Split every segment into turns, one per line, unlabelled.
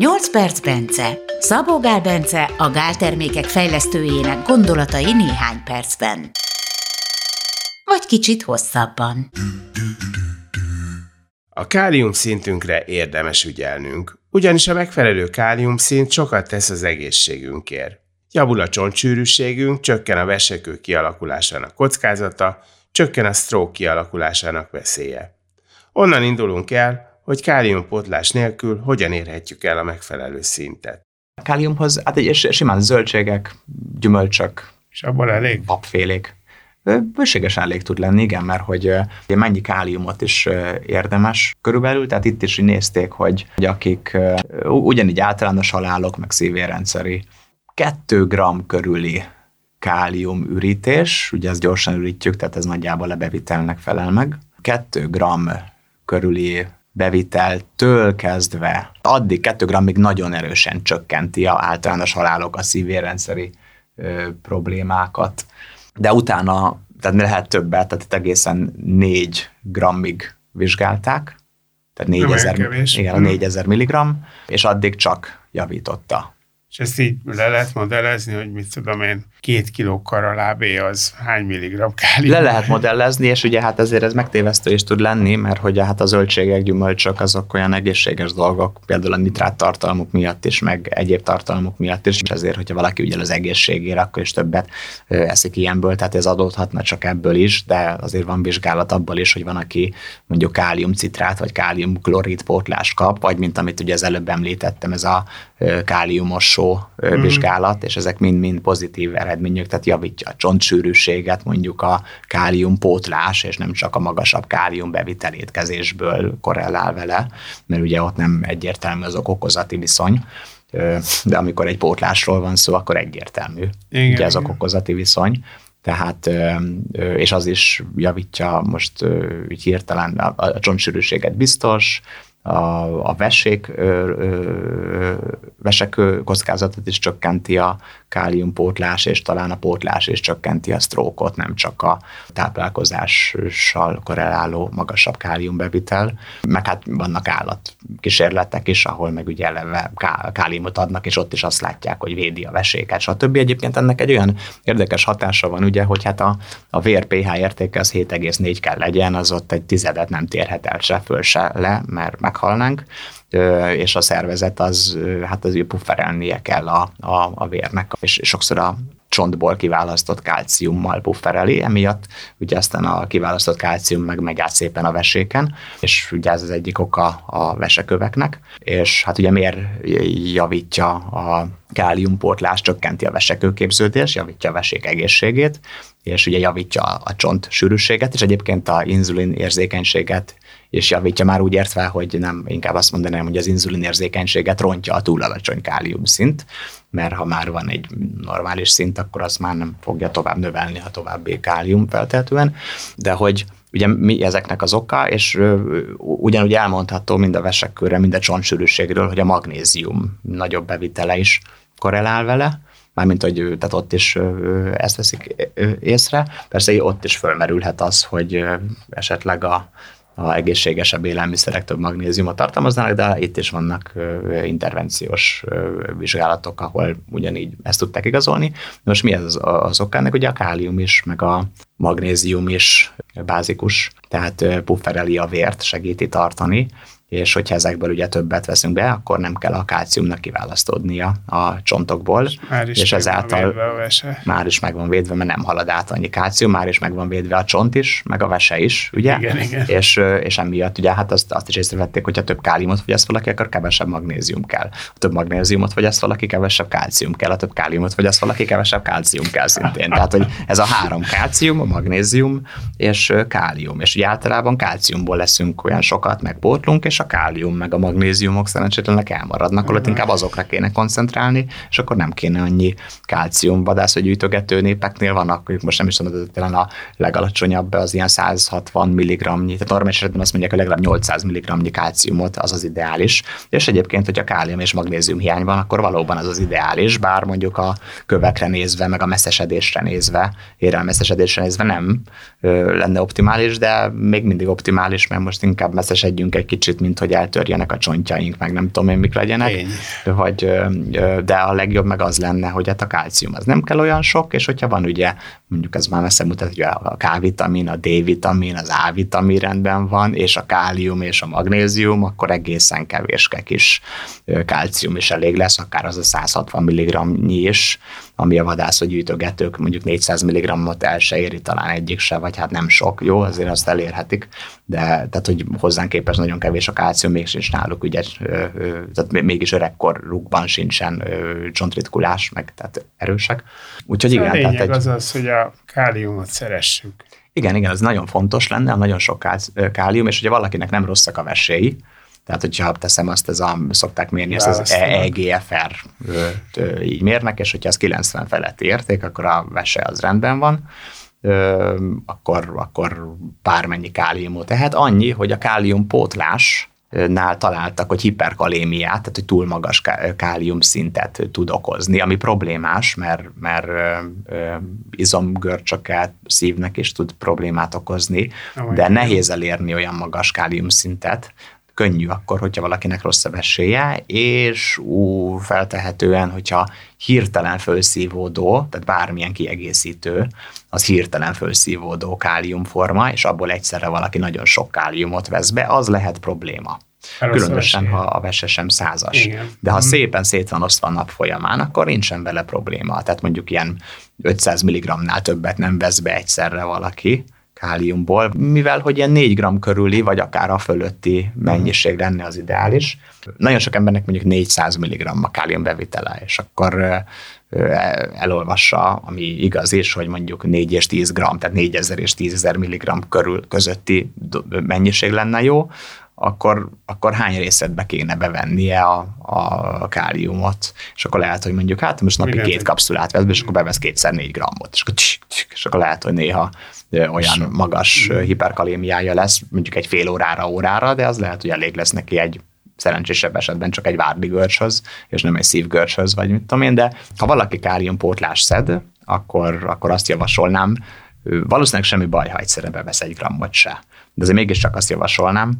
8 perc Bence. Szabó Gál Bence a gáltermékek fejlesztőjének gondolatai néhány percben. Vagy kicsit hosszabban.
A kálium szintünkre érdemes ügyelnünk, ugyanis a megfelelő kálium szint sokat tesz az egészségünkért. Javul a csontsűrűségünk, csökken a vesekő kialakulásának kockázata, csökken a stroke kialakulásának veszélye. Onnan indulunk el, hogy káliumpótlás nélkül hogyan érhetjük el a megfelelő szintet.
A káliumhoz hát egy simán zöldségek, gyümölcsök,
és abból elég?
Papfélék. Bőségesen elég tud lenni, igen, mert hogy mennyi káliumot is érdemes körülbelül, tehát itt is nézték, hogy, hogy akik ugyanígy általános halálok, meg szívérendszeri 2 gram körüli kálium ürítés, ugye ezt gyorsan ürítjük, tehát ez nagyjából a bevitelnek felel meg. 2 gram körüli beviteltől kezdve addig 2 grammig nagyon erősen csökkenti a általános halálok, a szívérendszeri ö, problémákat. De utána, tehát lehet többet, tehát itt egészen 4 grammig vizsgálták, tehát 4000, igen, a 4000 mhm. milligram, és addig csak javította
és ezt így le lehet modellezni, hogy mit tudom én, két kiló karalábé az hány milligram kálium?
Le lehet modellezni, és ugye hát ezért ez megtévesztő is tud lenni, mert hogy hát a zöldségek, gyümölcsök azok olyan egészséges dolgok, például a nitrát tartalmuk miatt is, meg egyéb tartalmuk miatt is, és ezért, hogyha valaki ügyel az egészségére, akkor is többet eszik ilyenből, tehát ez adódhatna csak ebből is, de azért van vizsgálat abból is, hogy van, aki mondjuk káliumcitrát vagy káliumklorid pótlást kap, vagy mint amit ugye az előbb említettem, ez a káliumos utolsó mm. vizsgálat, és ezek mind-mind pozitív eredmények, tehát javítja a csontsűrűséget, mondjuk a kálium pótlás, és nem csak a magasabb kálium bevitel étkezésből korrelál vele, mert ugye ott nem egyértelmű az okozati viszony, de amikor egy pótlásról van szó, akkor egyértelmű. Igen, ugye ez a okozati viszony. Tehát, és az is javítja most úgy hirtelen a, a csontsűrűséget biztos, a, a vesék, ö, ö, vesek kockázatot is csökkenti a káliumpótlás, és talán a pótlás is csökkenti a sztrókot, nem csak a táplálkozással korreláló magasabb káliumbevitel. Meg hát vannak állatkísérletek is, ahol meg ugye eleve káliumot adnak, és ott is azt látják, hogy védi a veséket, stb. Egyébként ennek egy olyan érdekes hatása van, ugye, hogy hát a, a vér pH értéke az 7,4 kell legyen, az ott egy tizedet nem térhet el se föl se le, mert meghalnánk, és a szervezet az, hát az pufferelnie kell a, a, a vérnek, és sokszor a csontból kiválasztott kálciummal puffereli, emiatt ugye aztán a kiválasztott kálcium meg megy át szépen a veséken, és ugye ez az egyik oka a veseköveknek, és hát ugye miért javítja a káliumpótlás, csökkenti a vesekőképződés, javítja a vesék egészségét, és ugye javítja a csont sűrűséget, és egyébként a inzulin érzékenységet és javítja már úgy értve, hogy nem, inkább azt mondanám, hogy az inzulin érzékenységet rontja a túl alacsony kálium szint, mert ha már van egy normális szint, akkor az már nem fogja tovább növelni a további kálium feltétlenül, de hogy ugye mi ezeknek az oka, és ugyanúgy elmondható mind a vesekkörre, mind a csontsűrűségről, hogy a magnézium nagyobb bevitele is korrelál vele, mármint, hogy tehát ott is ezt veszik észre. Persze ott is fölmerülhet az, hogy esetleg a a egészségesebb élelmiszerek több magnéziumot tartalmaznának, de itt is vannak intervenciós vizsgálatok, ahol ugyanígy ezt tudták igazolni. Most mi ez az, az oka ennek? Ugye a kálium is, meg a magnézium is bázikus, tehát puffereli a vért, segíti tartani, és hogyha ezekből ugye többet veszünk be, akkor nem kell a kálciumnak kiválasztódnia a csontokból, és,
már is
és ezáltal már is meg van védve, mert nem halad át annyi kálcium, már is meg van védve a csont is, meg a vese is, ugye?
Igen, igen.
És, és emiatt ugye hát azt, azt is észrevették, hogyha több káliumot fogyaszt valaki, akkor kevesebb magnézium kell. Ha több magnéziumot fogyaszt valaki, kevesebb kálcium kell. Ha több káliumot fogyaszt valaki, kevesebb kálcium kell szintén. Tehát, hogy ez a három kálcium, a magnézium és kálium. És ugye általában kálciumból leszünk olyan sokat, meg pótlunk, és a kálium meg a magnéziumok szerencsétlenek elmaradnak, holott inkább azokra kéne koncentrálni, és akkor nem kéne annyi kálcium vadász, hogy gyűjtögető népeknél vannak, most nem is tudom, hogy talán a legalacsonyabb az ilyen 160 mg, tehát normális esetben azt mondják, hogy legalább 800 mg kálciumot az az ideális, és egyébként, hogyha kálium és magnézium hiány van, akkor valóban az az ideális, bár mondjuk a kövekre nézve, meg a messzesedésre nézve, érelmesszesedésre nézve nem lenne optimális, de még mindig optimális, mert most inkább messzesedjünk egy kicsit, mint mint hogy eltörjenek a csontjaink, meg nem tudom én mik legyenek. Én. Vagy, de a legjobb meg az lenne, hogy hát a kálcium az nem kell olyan sok, és hogyha van ugye, mondjuk ez már messze mutat, hogy a K-vitamin, a D-vitamin, az A-vitamin rendben van, és a kálium és a magnézium, akkor egészen kevéske kis kálcium is elég lesz, akár az a 160 mg is, ami a vadászó gyűjtögetők mondjuk 400 mg-ot el se éri, talán egyik se, vagy hát nem sok, jó, azért azt elérhetik, de tehát, hogy hozzánk képest nagyon kevés a kálcium, mégis náluk ugye, tehát mégis öregkorukban sincsen csontritkulás, meg tehát erősek.
Úgyhogy igen. A lényeg tehát egy, az az, hogy a káliumot szeressük.
Igen, igen, ez nagyon fontos lenne, nagyon sok kálium, és ugye valakinek nem rosszak a veséi, tehát, hogyha teszem azt, ez a, szokták mérni ezt az EGFR így mérnek, és hogyha az 90 feletti érték, akkor a vese az rendben van, akkor, akkor bármennyi káliumot tehet. Annyi, hogy a kálium pótlás nál találtak, hogy hiperkalémiát, tehát hogy túl magas kálium szintet tud okozni, ami problémás, mert, mert izomgörcsöket szívnek is tud problémát okozni, de nehéz elérni olyan magas kálium szintet, könnyű akkor, hogyha valakinek rossz a vesélye, és ú, feltehetően, hogyha hirtelen felszívódó, tehát bármilyen kiegészítő, az hirtelen felszívódó káliumforma, és abból egyszerre valaki nagyon sok káliumot vesz be, az lehet probléma. Rossz Különösen, ha a vese sem százas. Igen. De ha mm. szépen szét van osztva a nap folyamán, akkor nincsen vele probléma. Tehát mondjuk ilyen 500 mg-nál többet nem vesz be egyszerre valaki, káliumból, mivel hogy ilyen 4 g körüli, vagy akár a fölötti mennyiség lenne az ideális. Nagyon sok embernek mondjuk 400 mg a kálium bevitele, és akkor elolvassa, ami igaz is, hogy mondjuk 4 és 10 g, tehát 4000 és 10.000 mg körül közötti mennyiség lenne jó, akkor, akkor hány részletbe kéne bevennie a, a káliumot, és akkor lehet, hogy mondjuk hát most napi két kapszulát vesz, és akkor bevesz kétszer négy grammot, és akkor, és akkor lehet, hogy néha olyan magas hiperkalémiája lesz, mondjuk egy fél órára, órára, de az lehet, hogy elég lesz neki egy szerencsésebb esetben csak egy várdi görcshöz, és nem egy szívgörcshöz, vagy mit tudom én, de ha valaki káliumpótlás szed, akkor, akkor azt javasolnám, valószínűleg semmi baj, ha egyszerre bevesz egy grammot se. De azért mégiscsak azt javasolnám,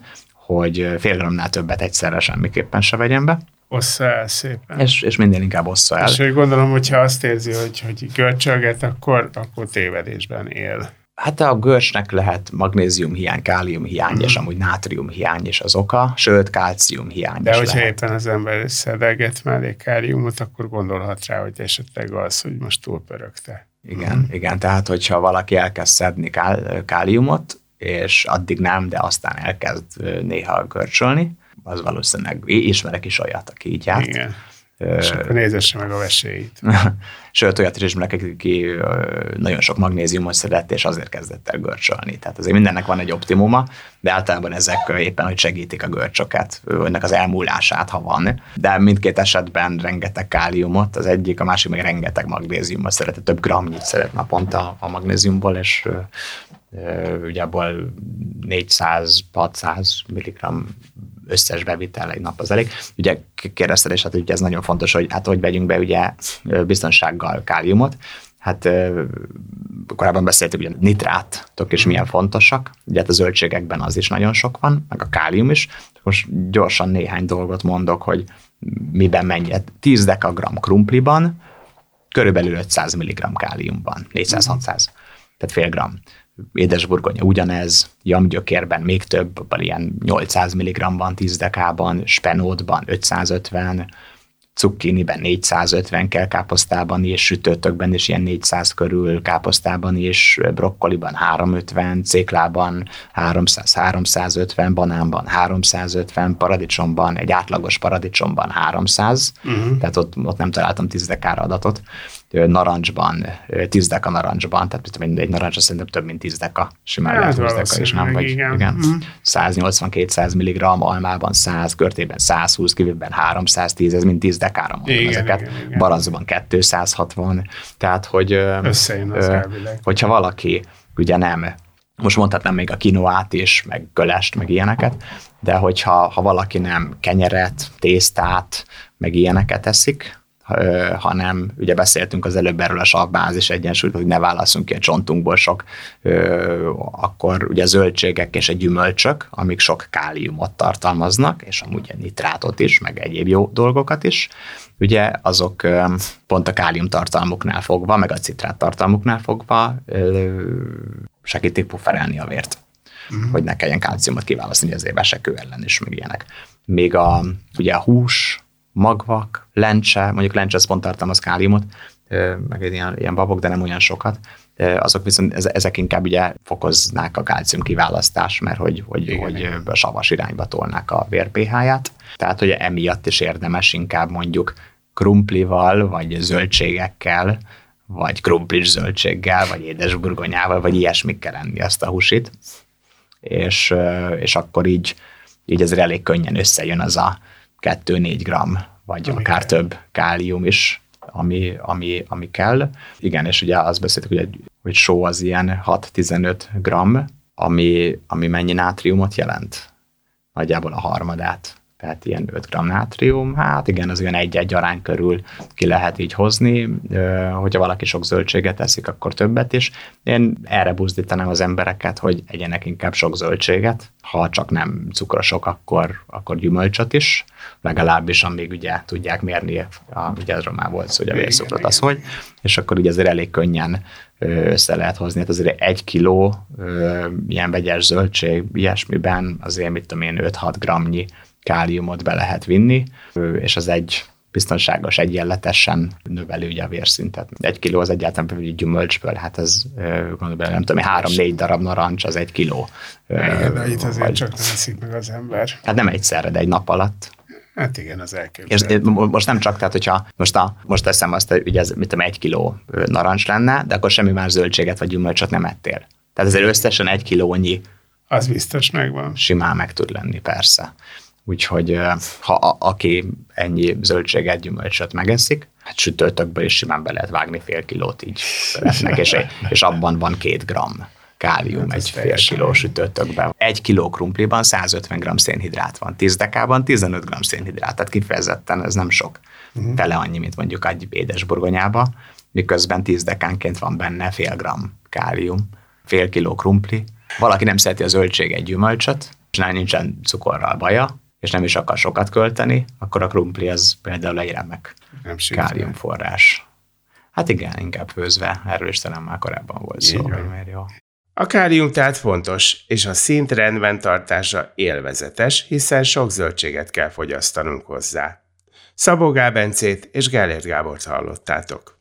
hogy fél grammnál többet egyszerre semmiképpen se vegyen be.
Ossza el szépen.
És, és minden inkább ossza el.
És hogy gondolom, hogyha azt érzi, hogy, hogy görcsölget, akkor, akkor tévedésben él.
Hát a görcsnek lehet magnézium hiány, kálium hiány, mm. és amúgy nátrium hiány is az oka, sőt, kálcium hiány
De
is
hogyha
lehet.
éppen az ember szedeget mellé káliumot, akkor gondolhat rá, hogy esetleg az, hogy most túlpörögte.
Igen, mm. igen, tehát hogyha valaki elkezd szedni kál, káliumot, és addig nem, de aztán elkezd néha görcsölni, az valószínűleg ismerek is olyat, aki így járt.
Igen. És akkor nézesse meg a vesélyét.
Sőt, olyat is ismerek, aki nagyon sok magnéziumot szedett, és azért kezdett el görcsölni. Tehát azért mindennek van egy optimuma, de általában ezek éppen, hogy segítik a görcsöket, ennek az elmúlását, ha van. De mindkét esetben rengeteg káliumot, az egyik, a másik meg rengeteg magnéziumot szeret, több gramnyit szeret naponta a magnéziumból, és ugye abból 400-600 mg összes bevitel egy nap az elég. Ugye kérdezted, és hát ugye ez nagyon fontos, hogy hát hogy vegyünk be ugye biztonsággal káliumot. Hát korábban beszéltük, hogy a nitrátok is milyen fontosak, ugye hát a zöldségekben az is nagyon sok van, meg a kálium is. Most gyorsan néhány dolgot mondok, hogy miben mennyi. 10 dekagram krumpliban körülbelül 500 mg káliumban, 400-600, tehát fél gram édesburgonya ugyanez, jamgyökérben még több, abban ilyen 800 mg van 10 dekában, spenótban 550, cukkiniben 450 kell káposztában és sütőtökben is ilyen 400 körül, káposztában is, brokkoliban 350, céklában 300-350, banánban 350, paradicsomban, egy átlagos paradicsomban 300, uh-huh. Mhm. tehát ott, ott nem találtam 10 dekára adatot, narancsban, 10 deka narancsban, tehát mint egy narancs azt szerintem több mint 10 deka, simán lehet 20 deka, és nem, vagy igen. igen. Mm. 180-200 mg almában 100, körtében 120, kívülben 310, ez mind 10 dekára mondom igen, ezeket. Igen, igen. Barazban 260, tehát hogy
Összejön az ö,
hogyha valaki ugye nem most mondhatnám még a kinoát is, meg kölest, meg ilyeneket, de hogyha ha valaki nem kenyeret, tésztát, meg ilyeneket eszik, hanem ugye beszéltünk az előbb erről a savbázis egyensúlyt, hogy ne válaszunk ki a csontunkból sok, akkor ugye zöldségek és a gyümölcsök, amik sok káliumot tartalmaznak, és amúgy nitrátot is, meg egyéb jó dolgokat is, ugye azok pont a kálium tartalmuknál fogva, meg a citrát tartalmuknál fogva segítik pufferelni a vért, uh-huh. hogy ne kelljen kálciumot kiválasztani az évesekő ellen is, meg ilyenek. Még a, ugye a hús, magvak, lencse, mondjuk lencse az pont tartalmaz káliumot, meg ilyen, ilyen babok, de nem olyan sokat, azok viszont ezek inkább ugye fokoznák a kálcium kiválasztás, mert hogy, hogy, igen, hogy igen. savas irányba tolnák a vér pH-ját. Tehát, hogy emiatt is érdemes inkább mondjuk krumplival, vagy zöldségekkel, vagy krumplis zöldséggel, vagy édesburgonyával, vagy ilyesmikkel enni ezt a húsit. És, és akkor így, így ez elég könnyen összejön az a 2-4 gram, vagy ami akár kell. több kálium is, ami, ami, ami kell. Igen, és ugye azt beszéltük, hogy, hogy só az ilyen 6-15 gram, ami, ami mennyi nátriumot jelent? Nagyjából a harmadát tehát ilyen 5 g nátrium, hát igen, az olyan egy-egy arány körül ki lehet így hozni, hogyha valaki sok zöldséget eszik, akkor többet is. Én erre buzdítanám az embereket, hogy egyenek inkább sok zöldséget, ha csak nem cukrosok, akkor, akkor gyümölcsöt is, legalábbis amíg ugye tudják mérni, a, ugye ezről már volt szó, hogy a vérszukrot az hogy, és akkor ugye azért elég könnyen össze lehet hozni. Hát azért egy kiló ilyen vegyes zöldség, ilyesmiben azért mit tudom én 5-6 gramnyi káliumot be lehet vinni, és az egy biztonságos, egyenletesen növeli ugye a vérszintet. Egy kiló az egyáltalán egy gyümölcsből, hát ez gondolom, nem tudom, három-négy darab narancs az egy kiló.
Igen, de itt azért vagy, csak nem eszik meg az ember.
Hát nem egyszerre, de egy nap alatt.
Hát igen, az elképzelhető.
És most nem csak, tehát hogyha most, a, most teszem azt, hogy ez mit tudom, egy kiló narancs lenne, de akkor semmi más zöldséget vagy gyümölcsöt nem ettél. Tehát ezért összesen egy kilónyi
az biztos megvan.
Simán meg tud lenni, persze. Úgyhogy ha a, aki ennyi zöldséget, gyümölcsöt megeszik, hát sütőtökből is simán be lehet vágni fél kilót így szeretnek, és, és abban van két gram kálium hát egy fél kiló sütőtökben. Egy kiló krumpliban 150 g szénhidrát van, 10 dekában 15 g szénhidrát, tehát kifejezetten ez nem sok. Uh-huh. Fele annyi, mint mondjuk egy édesburgonyába, miközben 10 dekánként van benne fél gram kálium, fél kiló krumpli. Valaki nem szereti a zöldséget, gyümölcsöt, és nincsen cukorral baja, és nem is akar sokat költeni, akkor a krumpli az például egy remek káliumforrás. Hát igen, inkább főzve, erről is talán már korábban volt szó, jó.
A kálium tehát fontos, és a szint rendben tartása élvezetes, hiszen sok zöldséget kell fogyasztanunk hozzá. Szabó Gábencét és Gellért Gábort hallottátok.